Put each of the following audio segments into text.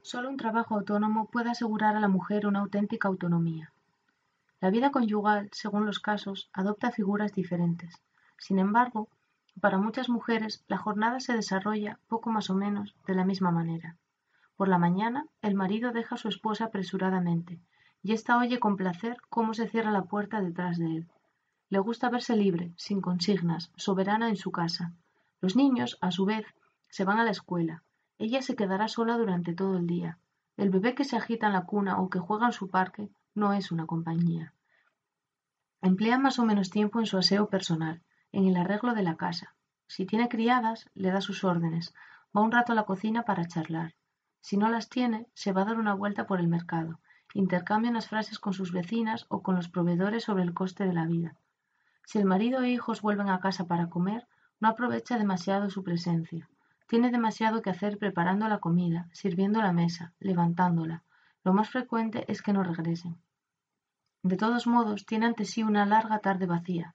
Solo un trabajo autónomo puede asegurar a la mujer una auténtica autonomía. La vida conyugal, según los casos, adopta figuras diferentes. Sin embargo, para muchas mujeres la jornada se desarrolla poco más o menos de la misma manera. Por la mañana, el marido deja a su esposa apresuradamente, y ésta oye con placer cómo se cierra la puerta detrás de él. Le gusta verse libre, sin consignas, soberana en su casa. Los niños, a su vez, se van a la escuela, ella se quedará sola durante todo el día. El bebé que se agita en la cuna o que juega en su parque no es una compañía. Emplea más o menos tiempo en su aseo personal, en el arreglo de la casa. Si tiene criadas, le da sus órdenes, va un rato a la cocina para charlar. Si no las tiene, se va a dar una vuelta por el mercado, intercambia unas frases con sus vecinas o con los proveedores sobre el coste de la vida. Si el marido e hijos vuelven a casa para comer, no aprovecha demasiado su presencia. Tiene demasiado que hacer preparando la comida, sirviendo la mesa, levantándola. Lo más frecuente es que no regresen. De todos modos, tiene ante sí una larga tarde vacía.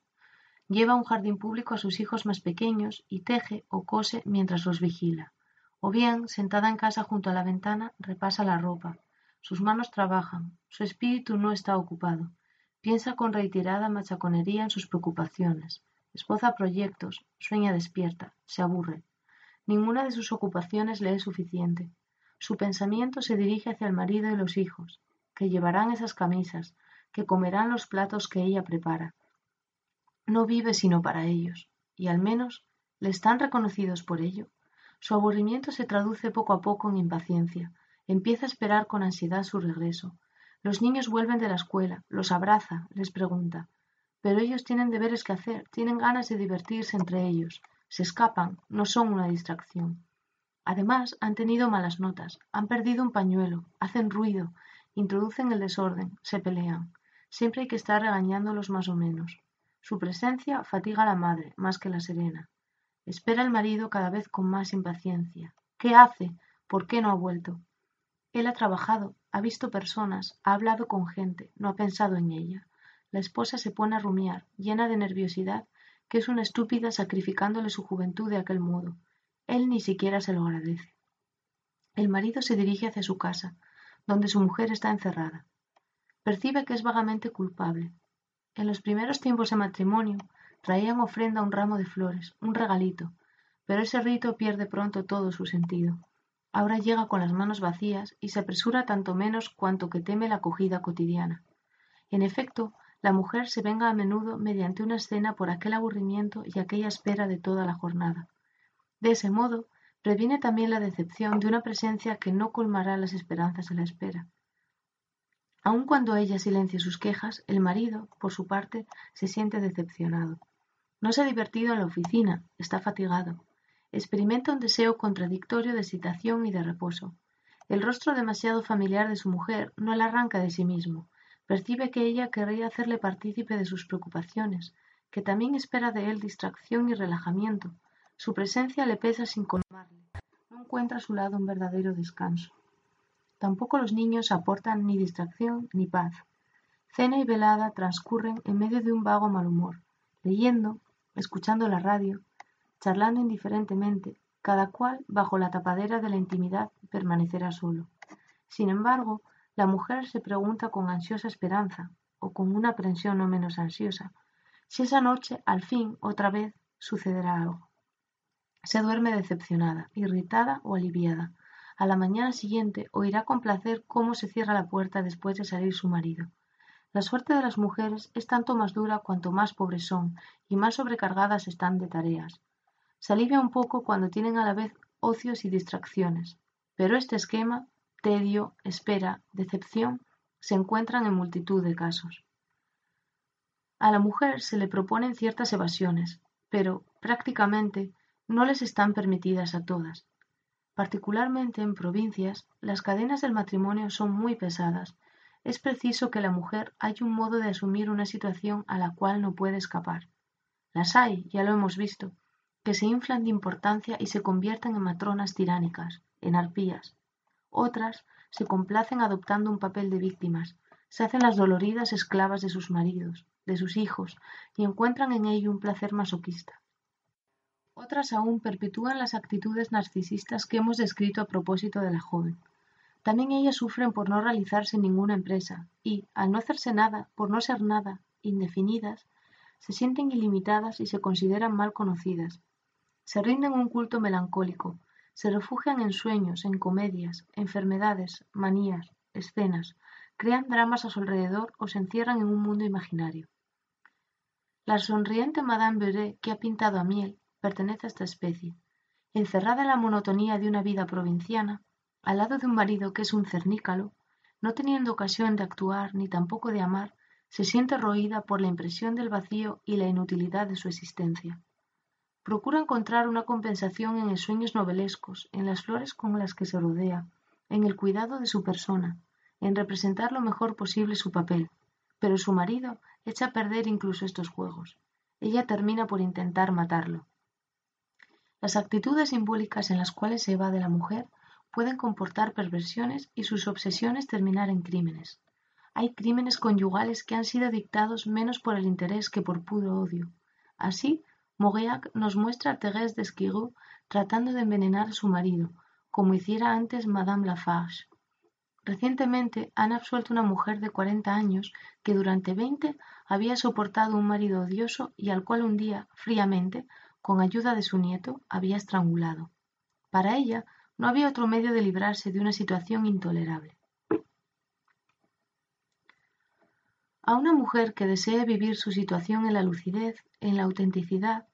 Lleva un jardín público a sus hijos más pequeños y teje o cose mientras los vigila. O bien, sentada en casa junto a la ventana, repasa la ropa. Sus manos trabajan, su espíritu no está ocupado. Piensa con reiterada machaconería en sus preocupaciones. Espoza proyectos, sueña despierta, se aburre. Ninguna de sus ocupaciones le es suficiente. Su pensamiento se dirige hacia el marido y los hijos, que llevarán esas camisas, que comerán los platos que ella prepara. No vive sino para ellos, y al menos le están reconocidos por ello. Su aburrimiento se traduce poco a poco en impaciencia. Empieza a esperar con ansiedad su regreso. Los niños vuelven de la escuela, los abraza, les pregunta. Pero ellos tienen deberes que hacer, tienen ganas de divertirse entre ellos, se escapan, no son una distracción. Además, han tenido malas notas, han perdido un pañuelo, hacen ruido, introducen el desorden, se pelean. Siempre hay que estar regañándolos más o menos. Su presencia fatiga a la madre más que la serena. Espera al marido cada vez con más impaciencia. ¿Qué hace? ¿Por qué no ha vuelto? Él ha trabajado, ha visto personas, ha hablado con gente, no ha pensado en ella. La esposa se pone a rumiar, llena de nerviosidad que es una estúpida sacrificándole su juventud de aquel modo. Él ni siquiera se lo agradece. El marido se dirige hacia su casa, donde su mujer está encerrada. Percibe que es vagamente culpable. En los primeros tiempos de matrimonio traían ofrenda un ramo de flores, un regalito, pero ese rito pierde pronto todo su sentido. Ahora llega con las manos vacías y se apresura tanto menos cuanto que teme la acogida cotidiana. En efecto, la mujer se venga a menudo mediante una escena por aquel aburrimiento y aquella espera de toda la jornada. De ese modo, previene también la decepción de una presencia que no colmará las esperanzas de la espera. Aun cuando ella silencia sus quejas, el marido, por su parte, se siente decepcionado. No se ha divertido en la oficina, está fatigado. Experimenta un deseo contradictorio de excitación y de reposo. El rostro demasiado familiar de su mujer no la arranca de sí mismo, Percibe que ella querría hacerle partícipe de sus preocupaciones, que también espera de él distracción y relajamiento. Su presencia le pesa sin colmarle. No encuentra a su lado un verdadero descanso. Tampoco los niños aportan ni distracción ni paz. Cena y velada transcurren en medio de un vago mal humor, leyendo, escuchando la radio, charlando indiferentemente, cada cual bajo la tapadera de la intimidad permanecerá solo. Sin embargo, la mujer se pregunta con ansiosa esperanza, o con una aprensión no menos ansiosa, si esa noche, al fin, otra vez, sucederá algo. Se duerme decepcionada, irritada o aliviada. A la mañana siguiente oirá con placer cómo se cierra la puerta después de salir su marido. La suerte de las mujeres es tanto más dura cuanto más pobres son y más sobrecargadas están de tareas. Se alivia un poco cuando tienen a la vez ocios y distracciones, pero este esquema tedio, espera, decepción se encuentran en multitud de casos. A la mujer se le proponen ciertas evasiones, pero, prácticamente, no les están permitidas a todas. Particularmente en provincias, las cadenas del matrimonio son muy pesadas. Es preciso que la mujer haya un modo de asumir una situación a la cual no puede escapar. Las hay, ya lo hemos visto, que se inflan de importancia y se convierten en matronas tiránicas, en arpías. Otras se complacen adoptando un papel de víctimas, se hacen las doloridas esclavas de sus maridos, de sus hijos, y encuentran en ello un placer masoquista. Otras aún perpetúan las actitudes narcisistas que hemos descrito a propósito de la joven. También ellas sufren por no realizarse ninguna empresa y, al no hacerse nada, por no ser nada, indefinidas, se sienten ilimitadas y se consideran mal conocidas. Se rinden un culto melancólico, se refugian en sueños, en comedias, enfermedades, manías, escenas, crean dramas a su alrededor o se encierran en un mundo imaginario. La sonriente Madame Beuret que ha pintado a Miel pertenece a esta especie. Encerrada en la monotonía de una vida provinciana, al lado de un marido que es un cernícalo, no teniendo ocasión de actuar ni tampoco de amar, se siente roída por la impresión del vacío y la inutilidad de su existencia. Procura encontrar una compensación en los sueños novelescos, en las flores con las que se rodea, en el cuidado de su persona, en representar lo mejor posible su papel, pero su marido echa a perder incluso estos juegos. Ella termina por intentar matarlo. Las actitudes simbólicas en las cuales se evade la mujer pueden comportar perversiones y sus obsesiones terminar en crímenes. Hay crímenes conyugales que han sido dictados menos por el interés que por puro odio. Así, Mauriac nos muestra a Thérèse d'Esquirou tratando de envenenar a su marido, como hiciera antes Madame Lafarge. Recientemente han absuelto una mujer de 40 años que durante 20 había soportado un marido odioso y al cual un día, fríamente, con ayuda de su nieto, había estrangulado. Para ella no había otro medio de librarse de una situación intolerable. A una mujer que desee vivir su situación en la lucidez, en la autenticidad,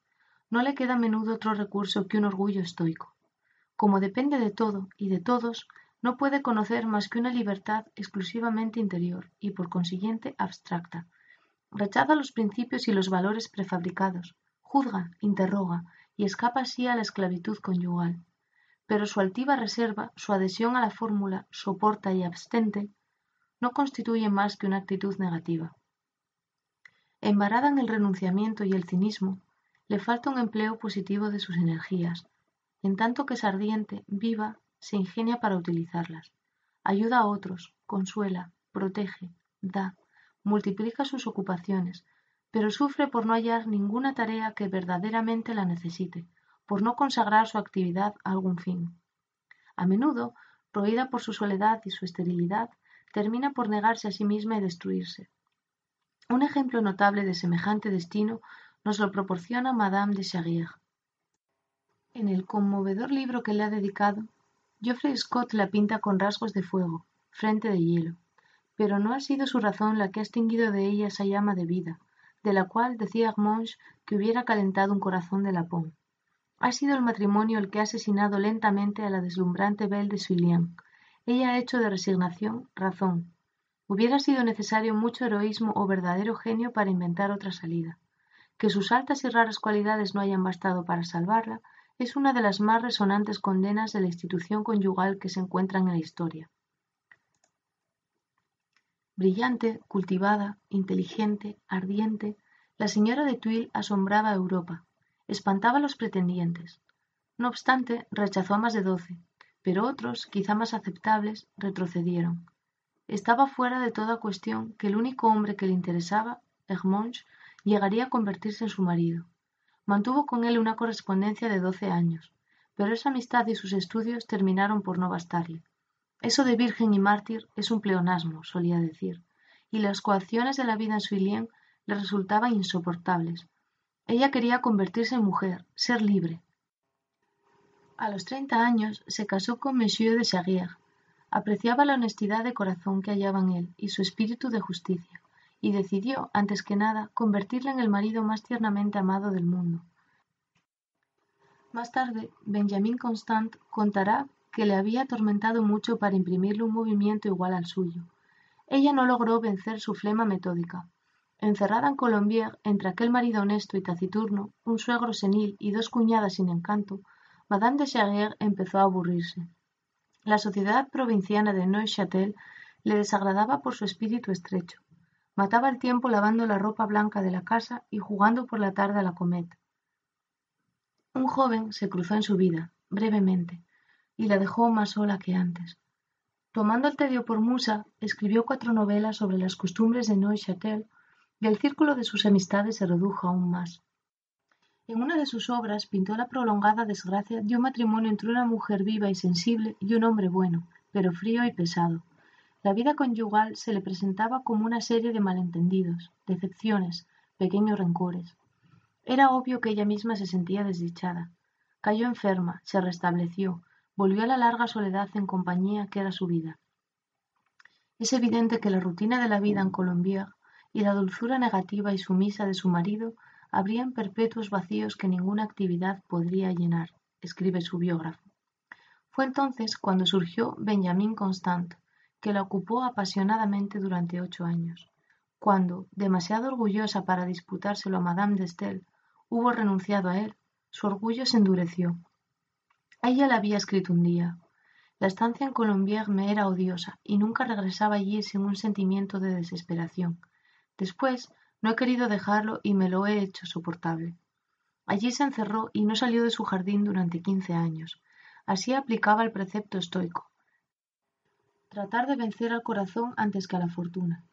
no le queda a menudo otro recurso que un orgullo estoico. Como depende de todo y de todos, no puede conocer más que una libertad exclusivamente interior y por consiguiente abstracta. Rechaza los principios y los valores prefabricados, juzga, interroga y escapa así a la esclavitud conyugal. Pero su altiva reserva, su adhesión a la fórmula soporta y abstente, no constituye más que una actitud negativa. Embarada en el renunciamiento y el cinismo, le falta un empleo positivo de sus energías, en tanto que es ardiente, viva, se ingenia para utilizarlas. Ayuda a otros, consuela, protege, da, multiplica sus ocupaciones, pero sufre por no hallar ninguna tarea que verdaderamente la necesite, por no consagrar su actividad a algún fin. A menudo, roída por su soledad y su esterilidad, termina por negarse a sí misma y destruirse. Un ejemplo notable de semejante destino nos lo proporciona Madame de Charrière. En el conmovedor libro que le ha dedicado, Geoffrey Scott la pinta con rasgos de fuego, frente de hielo, pero no ha sido su razón la que ha extinguido de ella esa llama de vida, de la cual decía Armonge que hubiera calentado un corazón de lapón. Ha sido el matrimonio el que ha asesinado lentamente a la deslumbrante Belle de Suillien. Ella ha hecho de resignación razón. Hubiera sido necesario mucho heroísmo o verdadero genio para inventar otra salida. Que sus altas y raras cualidades no hayan bastado para salvarla es una de las más resonantes condenas de la institución conyugal que se encuentran en la historia. Brillante, cultivada, inteligente, ardiente, la señora de Tuile asombraba a Europa, espantaba a los pretendientes. No obstante, rechazó a más de doce, pero otros, quizá más aceptables, retrocedieron. Estaba fuera de toda cuestión que el único hombre que le interesaba, Hermonge, llegaría a convertirse en su marido. Mantuvo con él una correspondencia de doce años, pero esa amistad y sus estudios terminaron por no bastarle. Eso de virgen y mártir es un pleonasmo, solía decir, y las coacciones de la vida en Suilien le resultaban insoportables. Ella quería convertirse en mujer, ser libre. A los treinta años se casó con Monsieur de Charrière. Apreciaba la honestidad de corazón que hallaba en él y su espíritu de justicia, y decidió, antes que nada, convertirle en el marido más tiernamente amado del mundo. Más tarde, Benjamin Constant contará que le había atormentado mucho para imprimirle un movimiento igual al suyo. Ella no logró vencer su flema metódica. Encerrada en Colombier, entre aquel marido honesto y taciturno, un suegro senil y dos cuñadas sin encanto, Madame de Charrière empezó a aburrirse. La sociedad provinciana de Neuchâtel le desagradaba por su espíritu estrecho. Mataba el tiempo lavando la ropa blanca de la casa y jugando por la tarde a la cometa. Un joven se cruzó en su vida, brevemente, y la dejó más sola que antes. Tomando el tedio por musa, escribió cuatro novelas sobre las costumbres de Neuchâtel y el círculo de sus amistades se redujo aún más. En una de sus obras pintó la prolongada desgracia de un matrimonio entre una mujer viva y sensible y un hombre bueno, pero frío y pesado. La vida conyugal se le presentaba como una serie de malentendidos, decepciones, pequeños rencores. Era obvio que ella misma se sentía desdichada. Cayó enferma, se restableció, volvió a la larga soledad en compañía que era su vida. Es evidente que la rutina de la vida en Colombier y la dulzura negativa y sumisa de su marido habrían perpetuos vacíos que ninguna actividad podría llenar, escribe su biógrafo. Fue entonces cuando surgió Benjamin Constant, que la ocupó apasionadamente durante ocho años. Cuando, demasiado orgullosa para disputárselo a Madame de Staël, hubo renunciado a él, su orgullo se endureció ella le había escrito un día: La estancia en Colombier me era odiosa, y nunca regresaba allí sin un sentimiento de desesperación. Después no he querido dejarlo y me lo he hecho soportable. Allí se encerró y no salió de su jardín durante quince años. Así aplicaba el precepto estoico. Tratar de vencer al corazón antes que a la fortuna.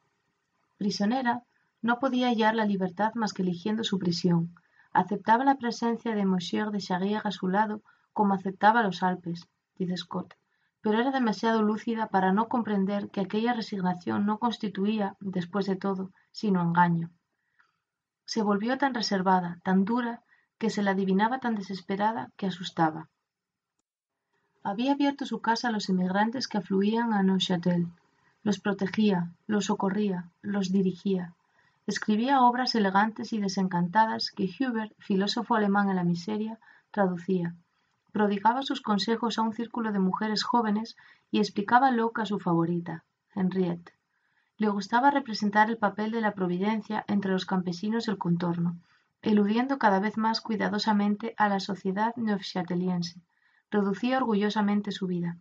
Prisionera, no podía hallar la libertad más que eligiendo su prisión. Aceptaba la presencia de Monsieur de Charrière a su lado como aceptaba los Alpes, dice Scott, pero era demasiado lúcida para no comprender que aquella resignación no constituía, después de todo, sino engaño. Se volvió tan reservada, tan dura, que se la adivinaba tan desesperada que asustaba. Había abierto su casa a los emigrantes que afluían a Neuchâtel. Los protegía, los socorría, los dirigía. Escribía obras elegantes y desencantadas que Hubert, filósofo alemán en la miseria, traducía prodigaba sus consejos a un círculo de mujeres jóvenes y explicaba loca a su favorita, Henriette. Le gustaba representar el papel de la providencia entre los campesinos del contorno, eludiendo cada vez más cuidadosamente a la sociedad neufchateliense. Reducía orgullosamente su vida.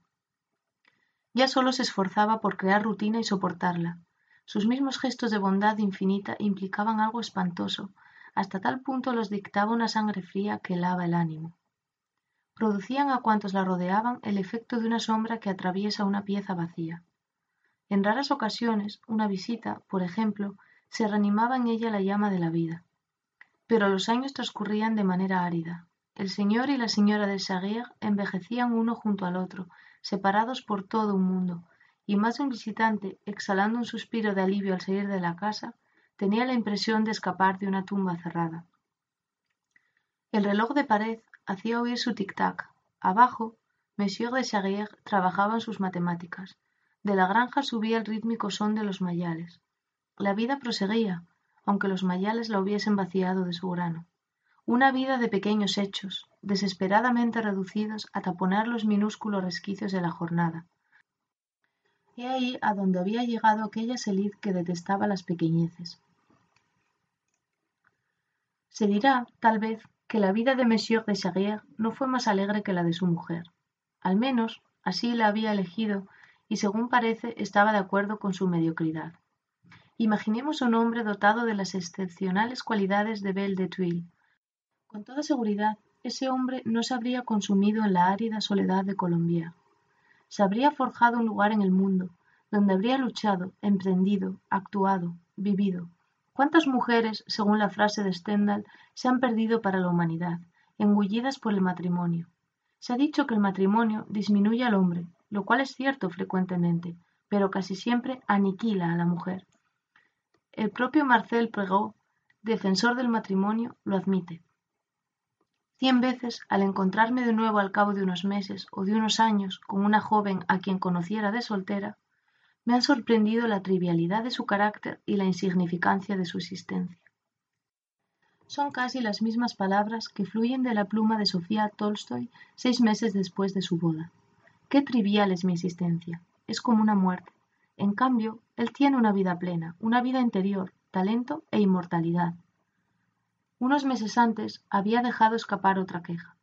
Ya solo se esforzaba por crear rutina y soportarla. Sus mismos gestos de bondad infinita implicaban algo espantoso, hasta tal punto los dictaba una sangre fría que lava el ánimo producían a cuantos la rodeaban el efecto de una sombra que atraviesa una pieza vacía. En raras ocasiones, una visita, por ejemplo, se reanimaba en ella la llama de la vida. Pero los años transcurrían de manera árida. El señor y la señora de Saguier envejecían uno junto al otro, separados por todo un mundo, y más de un visitante, exhalando un suspiro de alivio al salir de la casa, tenía la impresión de escapar de una tumba cerrada. El reloj de pared hacía oír su tic-tac. Abajo, Monsieur de Charrière trabajaba en sus matemáticas. De la granja subía el rítmico son de los mayales. La vida proseguía, aunque los mayales la hubiesen vaciado de su grano. Una vida de pequeños hechos, desesperadamente reducidos a taponar los minúsculos resquicios de la jornada. He ahí a donde había llegado aquella Selid que detestaba las pequeñeces. Se dirá, tal vez, que la vida de Monsieur de Charrière no fue más alegre que la de su mujer. Al menos, así la había elegido y según parece estaba de acuerdo con su mediocridad. Imaginemos un hombre dotado de las excepcionales cualidades de Belle de Tuile. Con toda seguridad, ese hombre no se habría consumido en la árida soledad de Colombia. Se habría forjado un lugar en el mundo, donde habría luchado, emprendido, actuado, vivido, ¿Cuántas mujeres, según la frase de Stendhal, se han perdido para la humanidad, engullidas por el matrimonio? Se ha dicho que el matrimonio disminuye al hombre, lo cual es cierto frecuentemente, pero casi siempre aniquila a la mujer. El propio Marcel Pregaud, defensor del matrimonio, lo admite. Cien veces, al encontrarme de nuevo al cabo de unos meses o de unos años con una joven a quien conociera de soltera, me han sorprendido la trivialidad de su carácter y la insignificancia de su existencia. Son casi las mismas palabras que fluyen de la pluma de Sofía Tolstoy seis meses después de su boda. Qué trivial es mi existencia. Es como una muerte. En cambio, él tiene una vida plena, una vida interior, talento e inmortalidad. Unos meses antes había dejado escapar otra queja.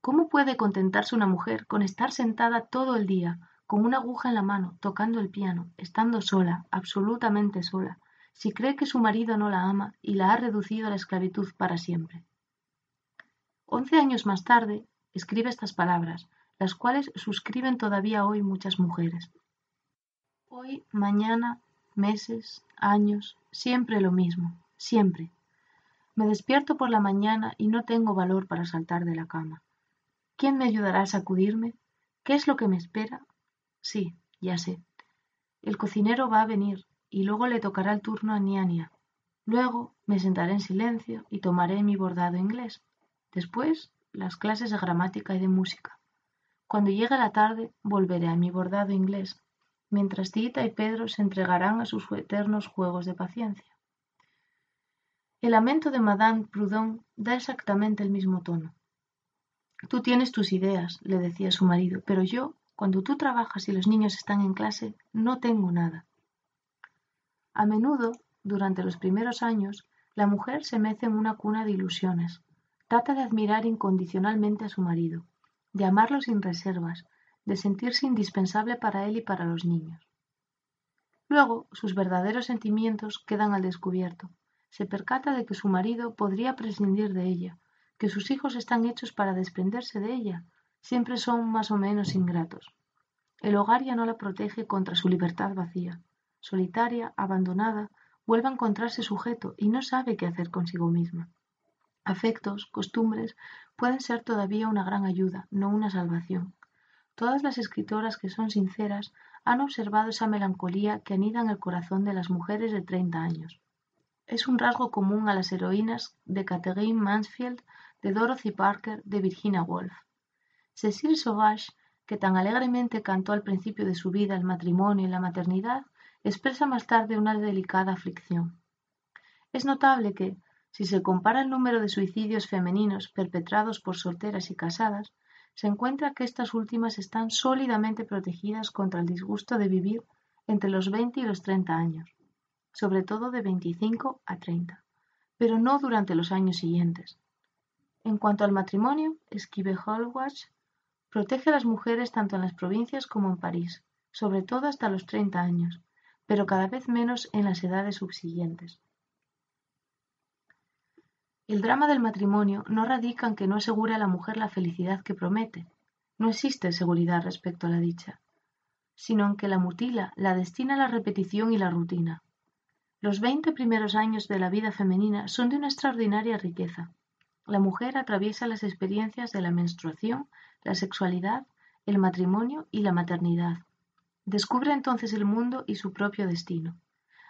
¿Cómo puede contentarse una mujer con estar sentada todo el día, con una aguja en la mano, tocando el piano, estando sola, absolutamente sola, si cree que su marido no la ama y la ha reducido a la esclavitud para siempre? Once años más tarde, escribe estas palabras, las cuales suscriben todavía hoy muchas mujeres. Hoy, mañana, meses, años, siempre lo mismo, siempre. Me despierto por la mañana y no tengo valor para saltar de la cama. ¿Quién me ayudará a sacudirme? ¿Qué es lo que me espera? Sí, ya sé. El cocinero va a venir y luego le tocará el turno a Niania. Luego me sentaré en silencio y tomaré mi bordado inglés. Después las clases de gramática y de música. Cuando llegue la tarde volveré a mi bordado inglés, mientras Tita y Pedro se entregarán a sus eternos juegos de paciencia. El lamento de Madame Proudhon da exactamente el mismo tono. Tú tienes tus ideas, le decía su marido, pero yo, cuando tú trabajas y los niños están en clase, no tengo nada. A menudo, durante los primeros años, la mujer se mece en una cuna de ilusiones. Trata de admirar incondicionalmente a su marido, de amarlo sin reservas, de sentirse indispensable para él y para los niños. Luego, sus verdaderos sentimientos quedan al descubierto. Se percata de que su marido podría prescindir de ella, que sus hijos están hechos para desprenderse de ella, siempre son más o menos ingratos. El hogar ya no la protege contra su libertad vacía. Solitaria, abandonada, vuelve a encontrarse sujeto y no sabe qué hacer consigo misma. Afectos, costumbres, pueden ser todavía una gran ayuda, no una salvación. Todas las escritoras que son sinceras han observado esa melancolía que anida en el corazón de las mujeres de treinta años. Es un rasgo común a las heroínas de Catherine Mansfield, de Dorothy Parker, de Virginia Woolf. Cecile Sauvage, que tan alegremente cantó al principio de su vida el matrimonio y la maternidad, expresa más tarde una delicada aflicción. Es notable que, si se compara el número de suicidios femeninos perpetrados por solteras y casadas, se encuentra que estas últimas están sólidamente protegidas contra el disgusto de vivir entre los 20 y los 30 años sobre todo de 25 a 30, pero no durante los años siguientes. En cuanto al matrimonio, esquive Holwach protege a las mujeres tanto en las provincias como en París, sobre todo hasta los 30 años, pero cada vez menos en las edades subsiguientes. El drama del matrimonio no radica en que no asegure a la mujer la felicidad que promete. No existe seguridad respecto a la dicha, sino en que la mutila, la destina a la repetición y la rutina. Los veinte primeros años de la vida femenina son de una extraordinaria riqueza. La mujer atraviesa las experiencias de la menstruación, la sexualidad, el matrimonio y la maternidad. Descubre entonces el mundo y su propio destino.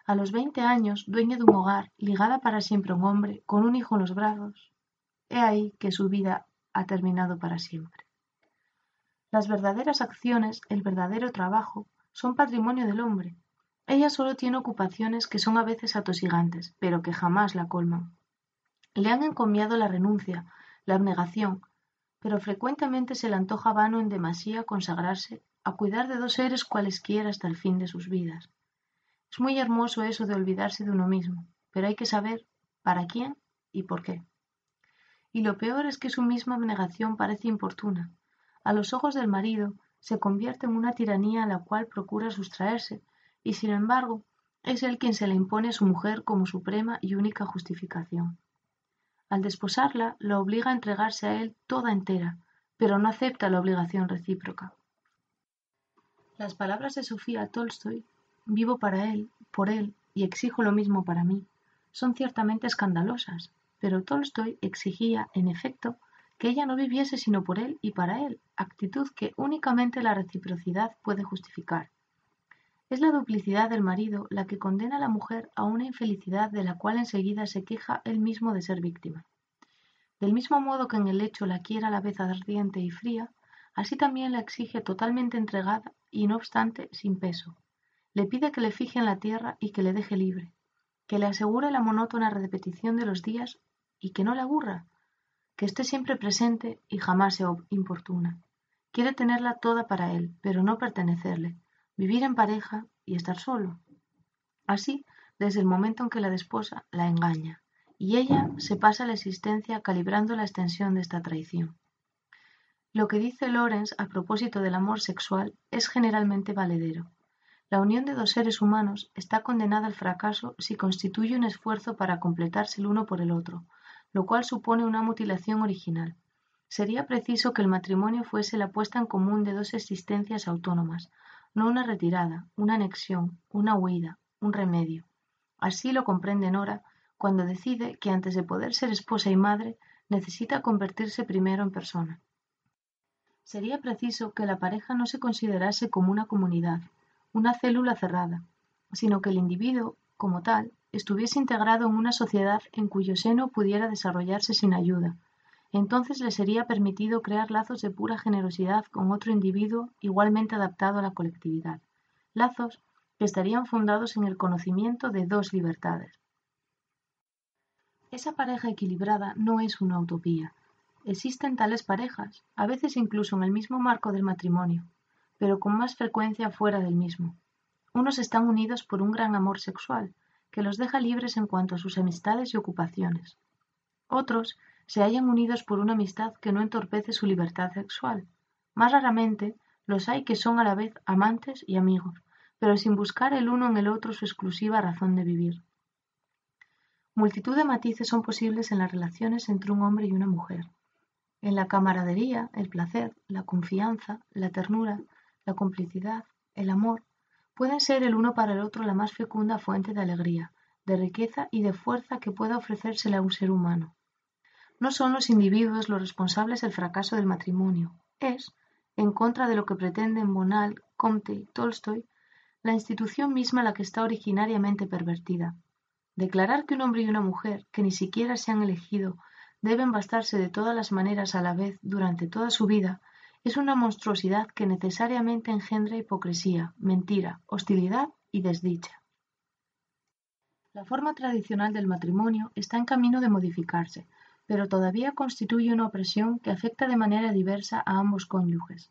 A los veinte años, dueña de un hogar, ligada para siempre a un hombre, con un hijo en los brazos, he ahí que su vida ha terminado para siempre. Las verdaderas acciones, el verdadero trabajo, son patrimonio del hombre, ella solo tiene ocupaciones que son a veces atosigantes, pero que jamás la colman. Le han encomiado la renuncia, la abnegación, pero frecuentemente se le antoja vano en demasía consagrarse a cuidar de dos seres cualesquiera hasta el fin de sus vidas. Es muy hermoso eso de olvidarse de uno mismo, pero hay que saber para quién y por qué. Y lo peor es que su misma abnegación parece importuna. A los ojos del marido se convierte en una tiranía a la cual procura sustraerse, y sin embargo es él quien se le impone a su mujer como suprema y única justificación. Al desposarla, la obliga a entregarse a él toda entera, pero no acepta la obligación recíproca. Las palabras de Sofía Tolstoy, vivo para él, por él, y exijo lo mismo para mí, son ciertamente escandalosas, pero Tolstoy exigía, en efecto, que ella no viviese sino por él y para él, actitud que únicamente la reciprocidad puede justificar. Es la duplicidad del marido la que condena a la mujer a una infelicidad de la cual enseguida se queja él mismo de ser víctima. Del mismo modo que en el hecho la quiere a la vez ardiente y fría, así también la exige totalmente entregada y no obstante sin peso. Le pide que le fije en la tierra y que le deje libre, que le asegure la monótona repetición de los días y que no le aburra, que esté siempre presente y jamás se importuna. Quiere tenerla toda para él, pero no pertenecerle, vivir en pareja y estar solo. Así, desde el momento en que la desposa la engaña, y ella se pasa la existencia calibrando la extensión de esta traición. Lo que dice Lorenz a propósito del amor sexual es generalmente valedero. La unión de dos seres humanos está condenada al fracaso si constituye un esfuerzo para completarse el uno por el otro, lo cual supone una mutilación original. Sería preciso que el matrimonio fuese la puesta en común de dos existencias autónomas, no una retirada, una anexión, una huida, un remedio. Así lo comprende Nora cuando decide que antes de poder ser esposa y madre necesita convertirse primero en persona. Sería preciso que la pareja no se considerase como una comunidad, una célula cerrada, sino que el individuo, como tal, estuviese integrado en una sociedad en cuyo seno pudiera desarrollarse sin ayuda, entonces le sería permitido crear lazos de pura generosidad con otro individuo igualmente adaptado a la colectividad, lazos que estarían fundados en el conocimiento de dos libertades. Esa pareja equilibrada no es una utopía. Existen tales parejas, a veces incluso en el mismo marco del matrimonio, pero con más frecuencia fuera del mismo. Unos están unidos por un gran amor sexual, que los deja libres en cuanto a sus amistades y ocupaciones. Otros se hallan unidos por una amistad que no entorpece su libertad sexual. Más raramente los hay que son a la vez amantes y amigos, pero sin buscar el uno en el otro su exclusiva razón de vivir. Multitud de matices son posibles en las relaciones entre un hombre y una mujer. En la camaradería, el placer, la confianza, la ternura, la complicidad, el amor, pueden ser el uno para el otro la más fecunda fuente de alegría, de riqueza y de fuerza que pueda ofrecérsele a un ser humano. No son los individuos los responsables del fracaso del matrimonio. Es, en contra de lo que pretenden Bonal, Comte y Tolstoy, la institución misma la que está originariamente pervertida. Declarar que un hombre y una mujer, que ni siquiera se han elegido, deben bastarse de todas las maneras a la vez durante toda su vida, es una monstruosidad que necesariamente engendra hipocresía, mentira, hostilidad y desdicha. La forma tradicional del matrimonio está en camino de modificarse, pero todavía constituye una opresión que afecta de manera diversa a ambos cónyuges.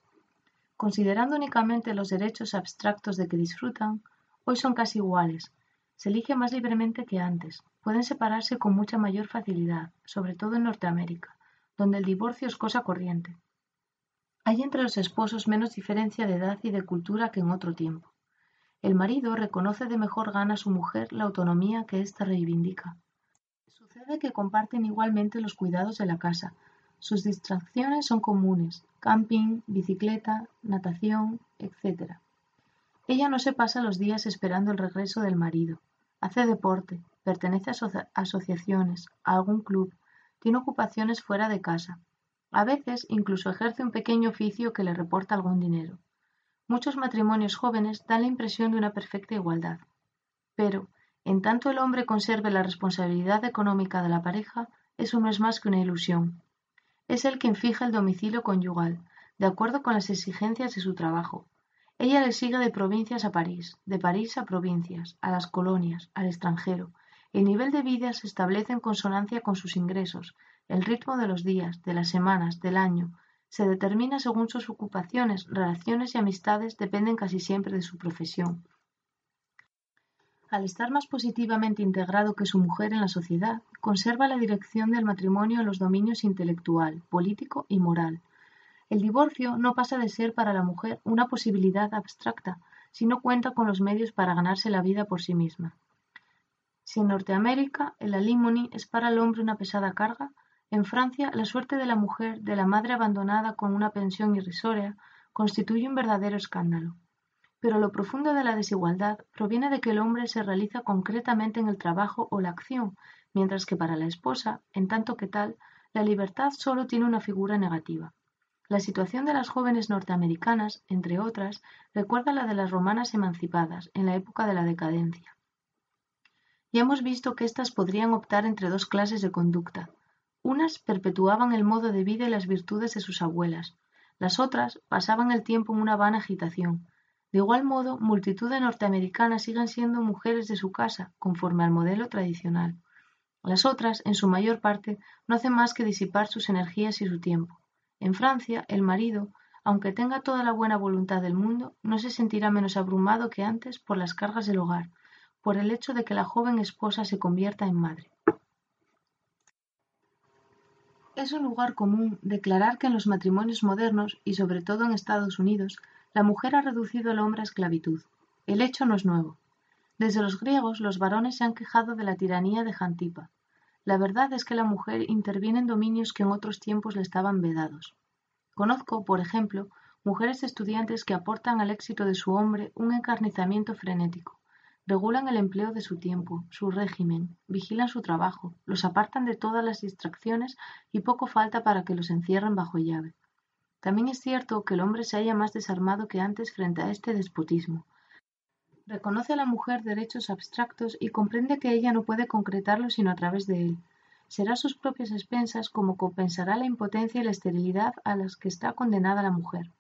Considerando únicamente los derechos abstractos de que disfrutan, hoy son casi iguales. Se elige más libremente que antes. Pueden separarse con mucha mayor facilidad, sobre todo en Norteamérica, donde el divorcio es cosa corriente. Hay entre los esposos menos diferencia de edad y de cultura que en otro tiempo. El marido reconoce de mejor gana a su mujer la autonomía que ésta reivindica. Sucede que comparten igualmente los cuidados de la casa. Sus distracciones son comunes: camping, bicicleta, natación, etc. Ella no se pasa los días esperando el regreso del marido. Hace deporte, pertenece a asociaciones, a algún club, tiene ocupaciones fuera de casa. A veces incluso ejerce un pequeño oficio que le reporta algún dinero. Muchos matrimonios jóvenes dan la impresión de una perfecta igualdad. Pero, en tanto el hombre conserve la responsabilidad económica de la pareja, eso no es más que una ilusión. Es él quien fija el domicilio conyugal, de acuerdo con las exigencias de su trabajo. Ella le sigue de provincias a París, de París a provincias, a las colonias, al extranjero. El nivel de vida se establece en consonancia con sus ingresos, el ritmo de los días, de las semanas, del año, se determina según sus ocupaciones, relaciones y amistades dependen casi siempre de su profesión. Al estar más positivamente integrado que su mujer en la sociedad, conserva la dirección del matrimonio en los dominios intelectual, político y moral. El divorcio no pasa de ser para la mujer una posibilidad abstracta, si no cuenta con los medios para ganarse la vida por sí misma. Si en Norteamérica el alimony es para el hombre una pesada carga, en Francia la suerte de la mujer, de la madre abandonada con una pensión irrisoria, constituye un verdadero escándalo. Pero lo profundo de la desigualdad proviene de que el hombre se realiza concretamente en el trabajo o la acción, mientras que para la esposa, en tanto que tal, la libertad solo tiene una figura negativa. La situación de las jóvenes norteamericanas, entre otras, recuerda la de las romanas emancipadas, en la época de la decadencia. Ya hemos visto que éstas podrían optar entre dos clases de conducta. Unas perpetuaban el modo de vida y las virtudes de sus abuelas, las otras pasaban el tiempo en una vana agitación, de igual modo, multitud de norteamericanas siguen siendo mujeres de su casa, conforme al modelo tradicional. Las otras, en su mayor parte, no hacen más que disipar sus energías y su tiempo. En Francia, el marido, aunque tenga toda la buena voluntad del mundo, no se sentirá menos abrumado que antes por las cargas del hogar, por el hecho de que la joven esposa se convierta en madre. Es un lugar común declarar que en los matrimonios modernos, y sobre todo en Estados Unidos, la mujer ha reducido al hombre a esclavitud. El hecho no es nuevo. Desde los griegos los varones se han quejado de la tiranía de Jantipa. La verdad es que la mujer interviene en dominios que en otros tiempos le estaban vedados. Conozco, por ejemplo, mujeres estudiantes que aportan al éxito de su hombre un encarnizamiento frenético. Regulan el empleo de su tiempo, su régimen, vigilan su trabajo, los apartan de todas las distracciones y poco falta para que los encierren bajo llave. También es cierto que el hombre se halla más desarmado que antes frente a este despotismo. Reconoce a la mujer derechos abstractos y comprende que ella no puede concretarlos sino a través de él. Será sus propias expensas como compensará la impotencia y la esterilidad a las que está condenada la mujer.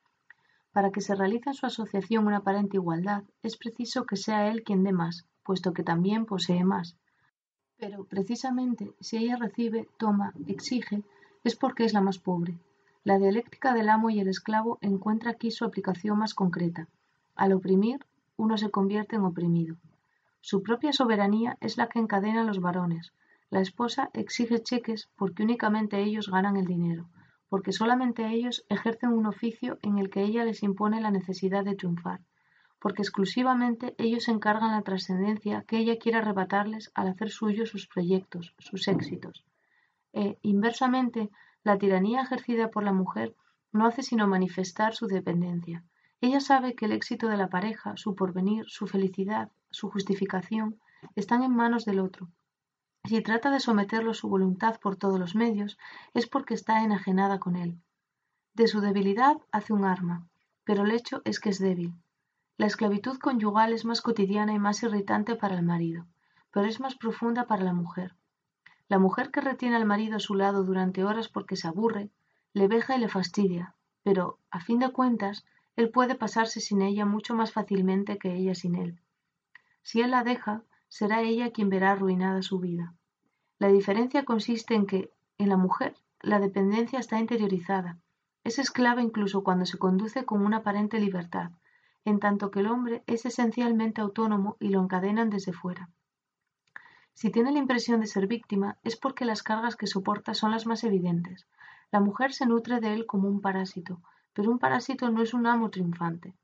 Para que se realice en su asociación una aparente igualdad, es preciso que sea él quien dé más, puesto que también posee más. Pero, precisamente, si ella recibe, toma, exige, es porque es la más pobre. La dialéctica del amo y el esclavo encuentra aquí su aplicación más concreta. Al oprimir, uno se convierte en oprimido. Su propia soberanía es la que encadena a los varones. La esposa exige cheques porque únicamente ellos ganan el dinero porque solamente ellos ejercen un oficio en el que ella les impone la necesidad de triunfar, porque exclusivamente ellos encargan la trascendencia que ella quiere arrebatarles al hacer suyos sus proyectos, sus éxitos. E, inversamente, la tiranía ejercida por la mujer no hace sino manifestar su dependencia. Ella sabe que el éxito de la pareja, su porvenir, su felicidad, su justificación, están en manos del otro, si trata de someterlo a su voluntad por todos los medios, es porque está enajenada con él. De su debilidad hace un arma, pero el hecho es que es débil. La esclavitud conyugal es más cotidiana y más irritante para el marido, pero es más profunda para la mujer. La mujer que retiene al marido a su lado durante horas porque se aburre, le veja y le fastidia, pero, a fin de cuentas, él puede pasarse sin ella mucho más fácilmente que ella sin él. Si él la deja, será ella quien verá arruinada su vida. La diferencia consiste en que, en la mujer, la dependencia está interiorizada, es esclava incluso cuando se conduce con una aparente libertad, en tanto que el hombre es esencialmente autónomo y lo encadenan desde fuera. Si tiene la impresión de ser víctima, es porque las cargas que soporta son las más evidentes. La mujer se nutre de él como un parásito, pero un parásito no es un amo triunfante.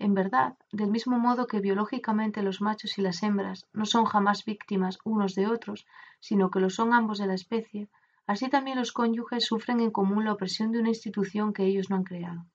En verdad, del mismo modo que biológicamente los machos y las hembras no son jamás víctimas unos de otros, sino que lo son ambos de la especie, así también los cónyuges sufren en común la opresión de una institución que ellos no han creado.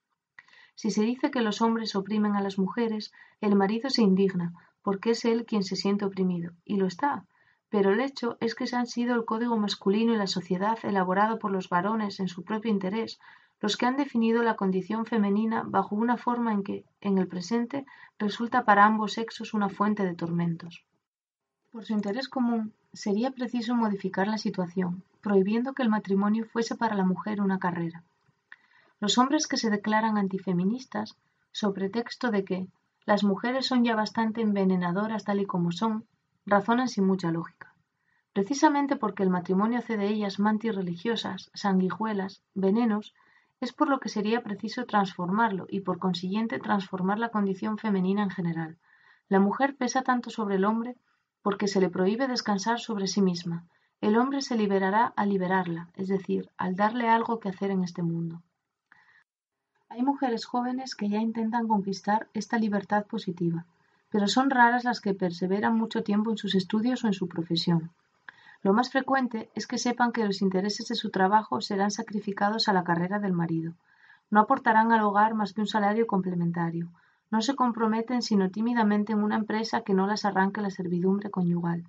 Si se dice que los hombres oprimen a las mujeres, el marido se indigna, porque es él quien se siente oprimido, y lo está, pero el hecho es que se han sido el código masculino y la sociedad elaborado por los varones en su propio interés, los que han definido la condición femenina bajo una forma en que, en el presente, resulta para ambos sexos una fuente de tormentos. Por su interés común, sería preciso modificar la situación, prohibiendo que el matrimonio fuese para la mujer una carrera. Los hombres que se declaran antifeministas, sobre texto de que las mujeres son ya bastante envenenadoras tal y como son, razonan sin mucha lógica. Precisamente porque el matrimonio hace de ellas mantis religiosas, sanguijuelas, venenos, es por lo que sería preciso transformarlo y por consiguiente transformar la condición femenina en general. La mujer pesa tanto sobre el hombre porque se le prohíbe descansar sobre sí misma. El hombre se liberará al liberarla, es decir, al darle algo que hacer en este mundo. Hay mujeres jóvenes que ya intentan conquistar esta libertad positiva, pero son raras las que perseveran mucho tiempo en sus estudios o en su profesión. Lo más frecuente es que sepan que los intereses de su trabajo serán sacrificados a la carrera del marido. No aportarán al hogar más que un salario complementario. No se comprometen sino tímidamente en una empresa que no las arranque la servidumbre conyugal.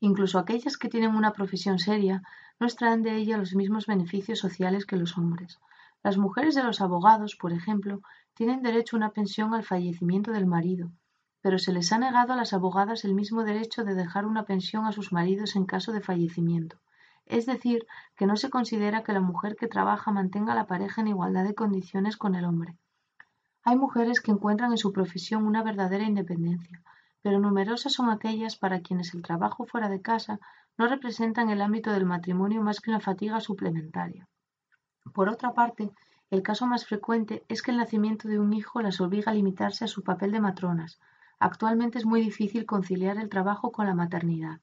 Incluso aquellas que tienen una profesión seria no extraen de ella los mismos beneficios sociales que los hombres. Las mujeres de los abogados, por ejemplo, tienen derecho a una pensión al fallecimiento del marido, pero se les ha negado a las abogadas el mismo derecho de dejar una pensión a sus maridos en caso de fallecimiento. Es decir, que no se considera que la mujer que trabaja mantenga a la pareja en igualdad de condiciones con el hombre. Hay mujeres que encuentran en su profesión una verdadera independencia, pero numerosas son aquellas para quienes el trabajo fuera de casa no representa en el ámbito del matrimonio más que una fatiga suplementaria. Por otra parte, el caso más frecuente es que el nacimiento de un hijo las obliga a limitarse a su papel de matronas, Actualmente es muy difícil conciliar el trabajo con la maternidad.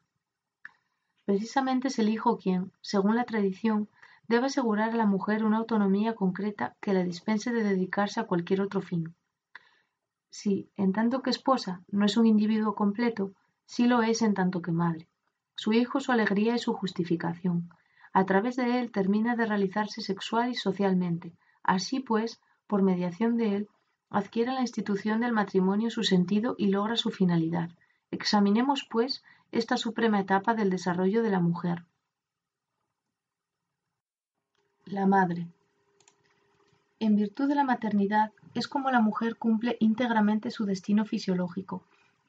Precisamente es el hijo quien, según la tradición, debe asegurar a la mujer una autonomía concreta que la dispense de dedicarse a cualquier otro fin. Si, en tanto que esposa, no es un individuo completo, sí lo es en tanto que madre. Su hijo su alegría y su justificación. A través de él termina de realizarse sexual y socialmente. Así pues, por mediación de él, adquiere la institución del matrimonio su sentido y logra su finalidad. Examinemos, pues, esta suprema etapa del desarrollo de la mujer. La madre. En virtud de la maternidad es como la mujer cumple íntegramente su destino fisiológico.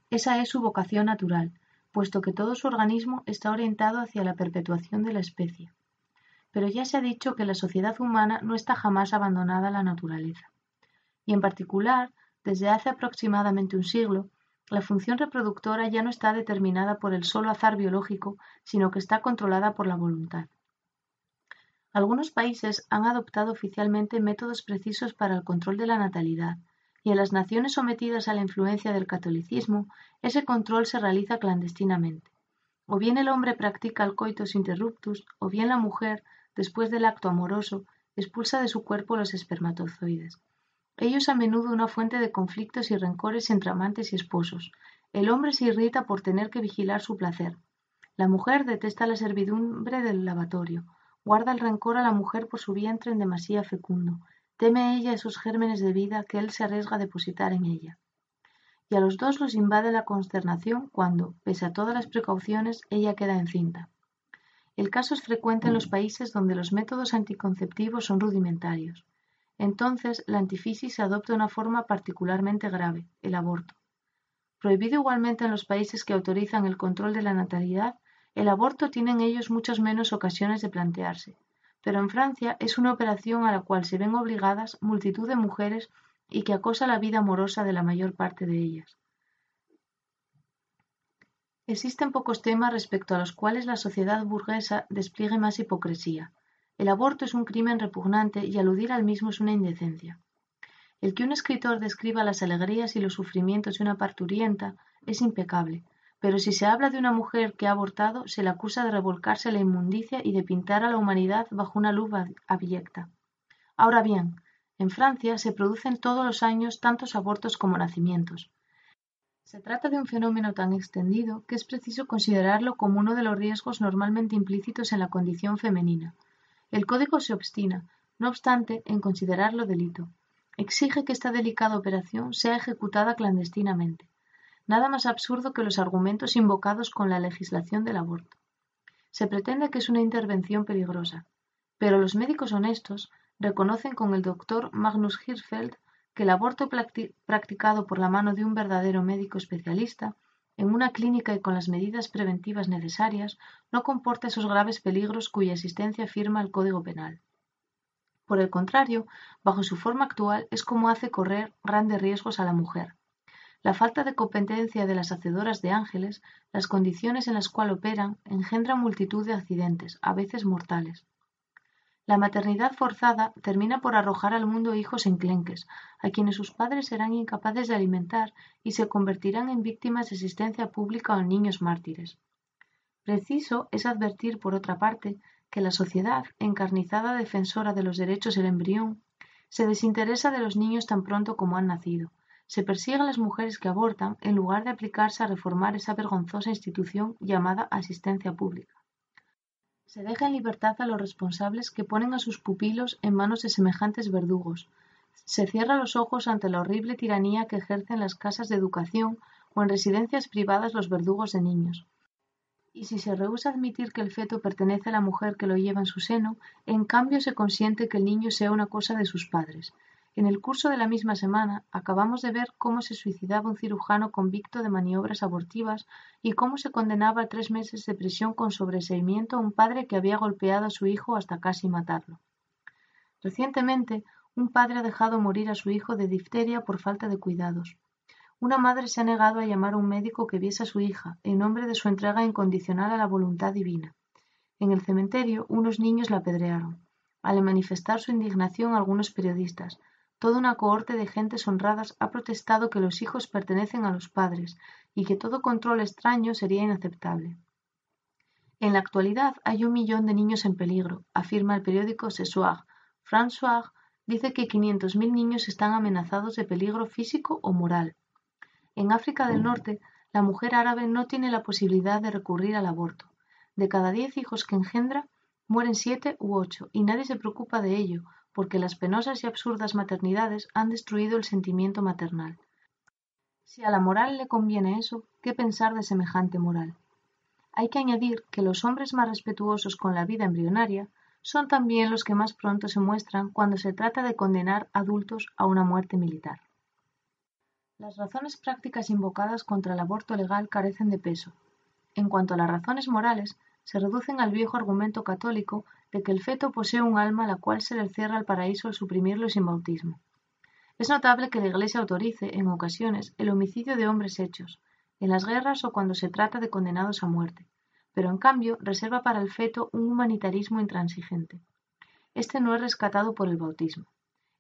Esa es su vocación natural, puesto que todo su organismo está orientado hacia la perpetuación de la especie. Pero ya se ha dicho que la sociedad humana no está jamás abandonada a la naturaleza. Y en particular, desde hace aproximadamente un siglo, la función reproductora ya no está determinada por el solo azar biológico, sino que está controlada por la voluntad. Algunos países han adoptado oficialmente métodos precisos para el control de la natalidad, y en las naciones sometidas a la influencia del catolicismo, ese control se realiza clandestinamente. O bien el hombre practica el coitus interruptus, o bien la mujer, después del acto amoroso, expulsa de su cuerpo los espermatozoides. Ello es a menudo una fuente de conflictos y rencores entre amantes y esposos. El hombre se irrita por tener que vigilar su placer. La mujer detesta la servidumbre del lavatorio guarda el rencor a la mujer por su vientre en demasía fecundo, teme ella esos gérmenes de vida que él se arriesga a depositar en ella. Y a los dos los invade la consternación cuando, pese a todas las precauciones, ella queda encinta. El caso es frecuente en los países donde los métodos anticonceptivos son rudimentarios. Entonces, la antifisis adopta una forma particularmente grave, el aborto. Prohibido igualmente en los países que autorizan el control de la natalidad, el aborto tiene en ellos muchas menos ocasiones de plantearse, pero en Francia es una operación a la cual se ven obligadas multitud de mujeres y que acosa la vida amorosa de la mayor parte de ellas. Existen pocos temas respecto a los cuales la sociedad burguesa despliegue más hipocresía. El aborto es un crimen repugnante y aludir al mismo es una indecencia. El que un escritor describa las alegrías y los sufrimientos de una parturienta es impecable, pero si se habla de una mujer que ha abortado, se le acusa de revolcarse la inmundicia y de pintar a la humanidad bajo una luz abyecta. Ahora bien, en Francia se producen todos los años tantos abortos como nacimientos. Se trata de un fenómeno tan extendido que es preciso considerarlo como uno de los riesgos normalmente implícitos en la condición femenina. El Código se obstina, no obstante, en considerarlo delito. Exige que esta delicada operación sea ejecutada clandestinamente. Nada más absurdo que los argumentos invocados con la legislación del aborto. Se pretende que es una intervención peligrosa, pero los médicos honestos reconocen con el doctor Magnus Hirschfeld que el aborto practicado por la mano de un verdadero médico especialista, en una clínica y con las medidas preventivas necesarias, no comporta esos graves peligros cuya existencia firma el Código Penal. Por el contrario, bajo su forma actual es como hace correr grandes riesgos a la mujer, la falta de competencia de las hacedoras de ángeles, las condiciones en las cuales operan, engendran multitud de accidentes, a veces mortales. La maternidad forzada termina por arrojar al mundo hijos enclenques, a quienes sus padres serán incapaces de alimentar y se convertirán en víctimas de asistencia pública o niños mártires. Preciso es advertir, por otra parte, que la sociedad, encarnizada defensora de los derechos del embrión, se desinteresa de los niños tan pronto como han nacido, se persigue a las mujeres que abortan en lugar de aplicarse a reformar esa vergonzosa institución llamada asistencia pública. Se deja en libertad a los responsables que ponen a sus pupilos en manos de semejantes verdugos. Se cierra los ojos ante la horrible tiranía que ejercen las casas de educación o en residencias privadas los verdugos de niños. Y si se rehúsa admitir que el feto pertenece a la mujer que lo lleva en su seno, en cambio se consiente que el niño sea una cosa de sus padres. En el curso de la misma semana acabamos de ver cómo se suicidaba un cirujano convicto de maniobras abortivas y cómo se condenaba a tres meses de prisión con sobreseimiento a un padre que había golpeado a su hijo hasta casi matarlo. Recientemente, un padre ha dejado morir a su hijo de difteria por falta de cuidados. Una madre se ha negado a llamar a un médico que viese a su hija, en nombre de su entrega incondicional a la voluntad divina. En el cementerio, unos niños la apedrearon. Al manifestar su indignación algunos periodistas, Toda una cohorte de gentes honradas ha protestado que los hijos pertenecen a los padres y que todo control extraño sería inaceptable. En la actualidad hay un millón de niños en peligro, afirma el periódico Ce Soir. François dice que 500.000 niños están amenazados de peligro físico o moral. En África del Norte, la mujer árabe no tiene la posibilidad de recurrir al aborto. De cada diez hijos que engendra, mueren siete u ocho, y nadie se preocupa de ello, porque las penosas y absurdas maternidades han destruido el sentimiento maternal. Si a la moral le conviene eso, ¿qué pensar de semejante moral? Hay que añadir que los hombres más respetuosos con la vida embrionaria son también los que más pronto se muestran cuando se trata de condenar adultos a una muerte militar. Las razones prácticas invocadas contra el aborto legal carecen de peso. En cuanto a las razones morales, se reducen al viejo argumento católico de que el feto posee un alma a la cual se le cierra el paraíso al suprimirlo sin bautismo. Es notable que la Iglesia autorice, en ocasiones, el homicidio de hombres hechos, en las guerras o cuando se trata de condenados a muerte, pero en cambio reserva para el feto un humanitarismo intransigente. Este no es rescatado por el bautismo.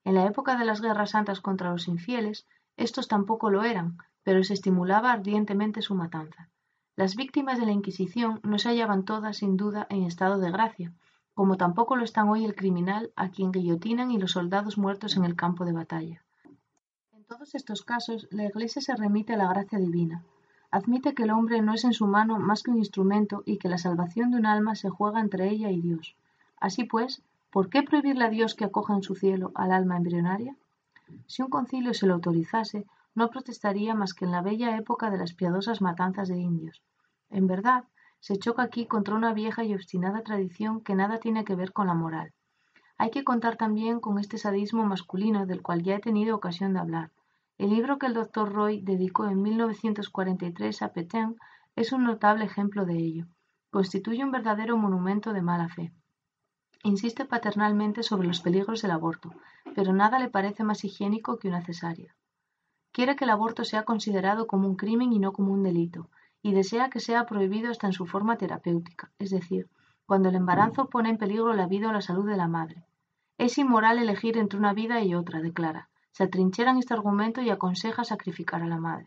En la época de las guerras santas contra los infieles, estos tampoco lo eran, pero se estimulaba ardientemente su matanza. Las víctimas de la Inquisición no se hallaban todas, sin duda, en estado de gracia, como tampoco lo están hoy el criminal a quien guillotinan y los soldados muertos en el campo de batalla. En todos estos casos, la Iglesia se remite a la gracia divina. Admite que el hombre no es en su mano más que un instrumento y que la salvación de un alma se juega entre ella y Dios. Así pues, ¿por qué prohibirle a Dios que acoja en su cielo al alma embrionaria? Si un concilio se lo autorizase, no protestaría más que en la bella época de las piadosas matanzas de indios. En verdad, se choca aquí contra una vieja y obstinada tradición que nada tiene que ver con la moral. Hay que contar también con este sadismo masculino del cual ya he tenido ocasión de hablar. El libro que el doctor Roy dedicó en 1943 a Petain es un notable ejemplo de ello. Constituye un verdadero monumento de mala fe. Insiste paternalmente sobre los peligros del aborto, pero nada le parece más higiénico que una cesárea. Quiere que el aborto sea considerado como un crimen y no como un delito, y desea que sea prohibido hasta en su forma terapéutica, es decir, cuando el embarazo pone en peligro la vida o la salud de la madre. Es inmoral elegir entre una vida y otra, declara. Se atrinchera en este argumento y aconseja sacrificar a la madre.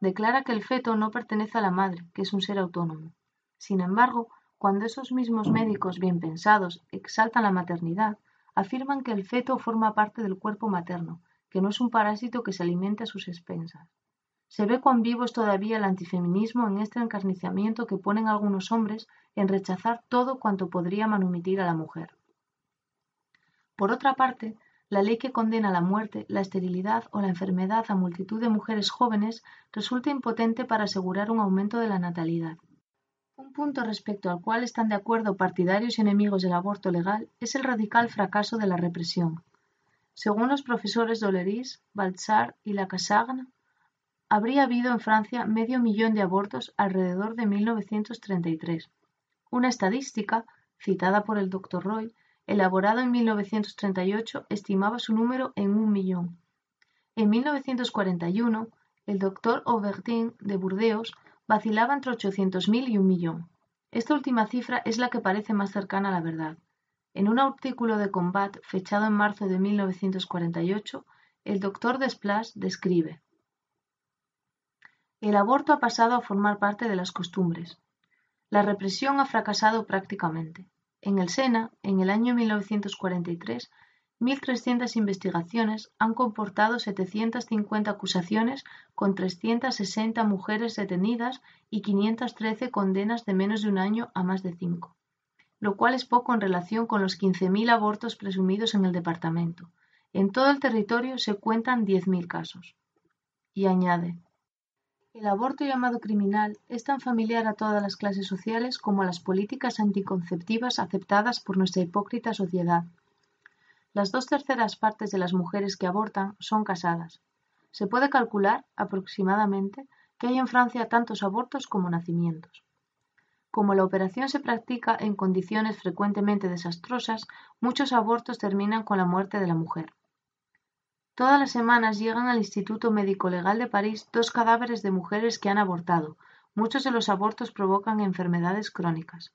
Declara que el feto no pertenece a la madre, que es un ser autónomo. Sin embargo, cuando esos mismos médicos bien pensados exaltan la maternidad, afirman que el feto forma parte del cuerpo materno, que no es un parásito que se alimente a sus expensas. Se ve cuán vivo es todavía el antifeminismo en este encarniciamiento que ponen algunos hombres en rechazar todo cuanto podría manumitir a la mujer. Por otra parte, la ley que condena la muerte, la esterilidad o la enfermedad a multitud de mujeres jóvenes resulta impotente para asegurar un aumento de la natalidad. Un punto respecto al cual están de acuerdo partidarios y enemigos del aborto legal es el radical fracaso de la represión. Según los profesores Doleris, Baltzar y Lacassagne, habría habido en Francia medio millón de abortos alrededor de 1933. Una estadística, citada por el Dr. Roy, elaborada en 1938, estimaba su número en un millón. En 1941, el Dr. Aubertin de Burdeos vacilaba entre 800.000 y un millón. Esta última cifra es la que parece más cercana a la verdad. En un artículo de Combat fechado en marzo de 1948, el doctor Desplas describe El aborto ha pasado a formar parte de las costumbres. La represión ha fracasado prácticamente. En el Sena, en el año 1943, 1.300 investigaciones han comportado 750 acusaciones con 360 mujeres detenidas y 513 condenas de menos de un año a más de cinco, lo cual es poco en relación con los 15.000 abortos presumidos en el departamento. En todo el territorio se cuentan 10.000 casos. Y añade, el aborto llamado criminal es tan familiar a todas las clases sociales como a las políticas anticonceptivas aceptadas por nuestra hipócrita sociedad. Las dos terceras partes de las mujeres que abortan son casadas. Se puede calcular, aproximadamente, que hay en Francia tantos abortos como nacimientos. Como la operación se practica en condiciones frecuentemente desastrosas, muchos abortos terminan con la muerte de la mujer. Todas las semanas llegan al Instituto Médico Legal de París dos cadáveres de mujeres que han abortado. Muchos de los abortos provocan enfermedades crónicas.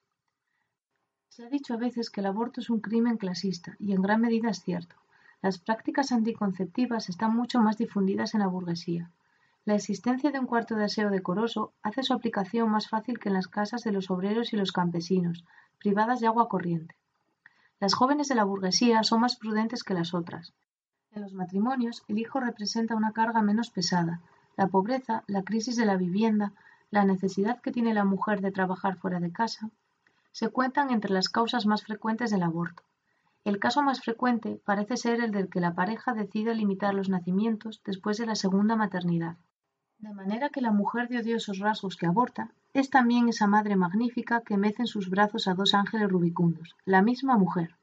Se ha dicho a veces que el aborto es un crimen clasista, y en gran medida es cierto. Las prácticas anticonceptivas están mucho más difundidas en la burguesía. La existencia de un cuarto de aseo decoroso hace su aplicación más fácil que en las casas de los obreros y los campesinos, privadas de agua corriente. Las jóvenes de la burguesía son más prudentes que las otras. En los matrimonios, el hijo representa una carga menos pesada. La pobreza, la crisis de la vivienda, la necesidad que tiene la mujer de trabajar fuera de casa, se cuentan entre las causas más frecuentes del aborto. El caso más frecuente parece ser el del que la pareja decide limitar los nacimientos después de la segunda maternidad. De manera que la mujer de odiosos rasgos que aborta es también esa madre magnífica que mece en sus brazos a dos ángeles rubicundos, la misma mujer.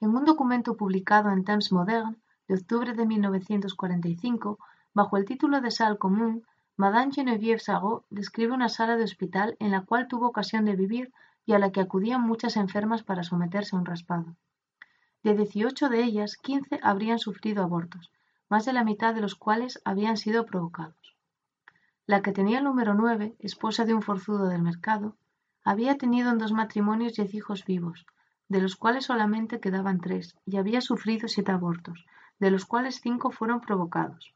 En un documento publicado en Temps Moderne de octubre de 1945, bajo el título de Sal Común, Madame Geneviève Sarraud describe una sala de hospital en la cual tuvo ocasión de vivir y a la que acudían muchas enfermas para someterse a un raspado. De dieciocho de ellas, quince habrían sufrido abortos, más de la mitad de los cuales habían sido provocados. La que tenía el número nueve, esposa de un forzudo del mercado, había tenido en dos matrimonios diez hijos vivos, de los cuales solamente quedaban tres, y había sufrido siete abortos, de los cuales cinco fueron provocados.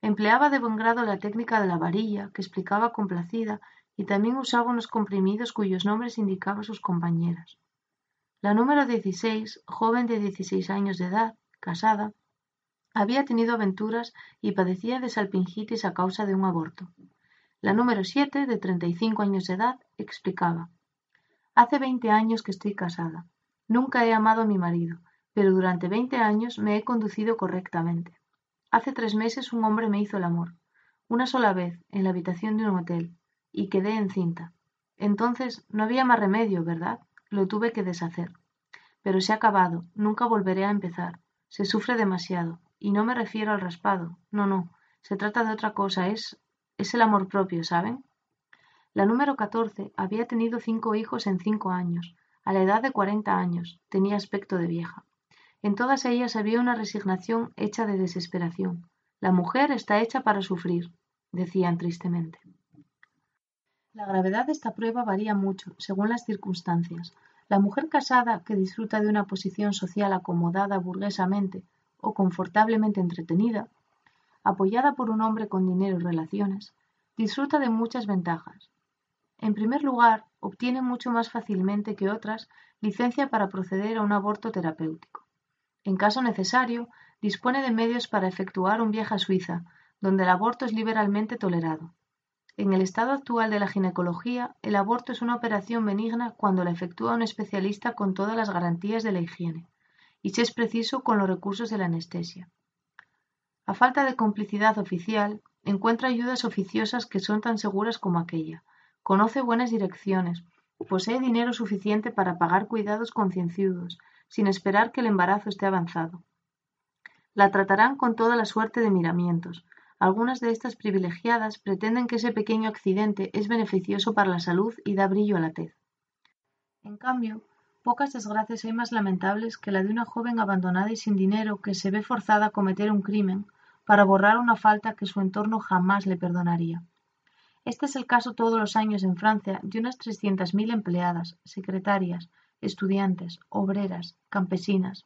Empleaba de buen grado la técnica de la varilla, que explicaba complacida, y también usaba unos comprimidos cuyos nombres indicaba sus compañeras. La número 16, joven de 16 años de edad, casada, había tenido aventuras y padecía de salpingitis a causa de un aborto. La número 7, de 35 años de edad, explicaba Hace veinte años que estoy casada. Nunca he amado a mi marido, pero durante veinte años me he conducido correctamente. Hace tres meses un hombre me hizo el amor, una sola vez, en la habitación de un hotel, y quedé encinta. Entonces no había más remedio, ¿verdad? Lo tuve que deshacer. Pero se ha acabado, nunca volveré a empezar. Se sufre demasiado, y no me refiero al raspado, no, no, se trata de otra cosa, es es el amor propio, ¿saben? La número 14 había tenido cinco hijos en cinco años, a la edad de cuarenta años, tenía aspecto de vieja. En todas ellas había una resignación hecha de desesperación. La mujer está hecha para sufrir, decían tristemente. La gravedad de esta prueba varía mucho, según las circunstancias. La mujer casada, que disfruta de una posición social acomodada burguesamente o confortablemente entretenida, apoyada por un hombre con dinero y relaciones, disfruta de muchas ventajas. En primer lugar, obtiene mucho más fácilmente que otras licencia para proceder a un aborto terapéutico. En caso necesario, dispone de medios para efectuar un viaje a Suiza, donde el aborto es liberalmente tolerado. En el estado actual de la ginecología, el aborto es una operación benigna cuando la efectúa un especialista con todas las garantías de la higiene, y si es preciso con los recursos de la anestesia. A falta de complicidad oficial, encuentra ayudas oficiosas que son tan seguras como aquella, conoce buenas direcciones, posee dinero suficiente para pagar cuidados concienciudos, sin esperar que el embarazo esté avanzado. La tratarán con toda la suerte de miramientos. Algunas de estas privilegiadas pretenden que ese pequeño accidente es beneficioso para la salud y da brillo a la tez. En cambio, pocas desgracias hay más lamentables que la de una joven abandonada y sin dinero que se ve forzada a cometer un crimen para borrar una falta que su entorno jamás le perdonaría. Este es el caso todos los años en Francia de unas 300.000 empleadas, secretarias, estudiantes, obreras, campesinas.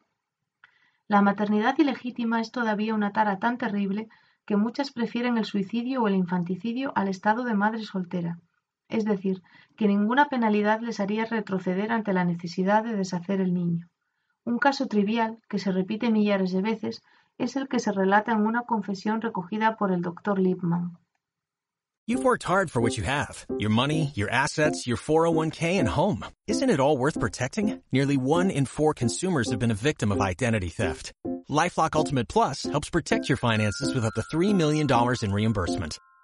La maternidad ilegítima es todavía una tara tan terrible que muchas prefieren el suicidio o el infanticidio al estado de madre soltera, es decir, que ninguna penalidad les haría retroceder ante la necesidad de deshacer el niño. Un caso trivial, que se repite millares de veces, es el que se relata en una confesión recogida por el doctor Lippmann. You've worked hard for what you have your money, your assets, your 401k, and home. Isn't it all worth protecting? Nearly one in four consumers have been a victim of identity theft. Lifelock Ultimate Plus helps protect your finances with up to $3 million in reimbursement.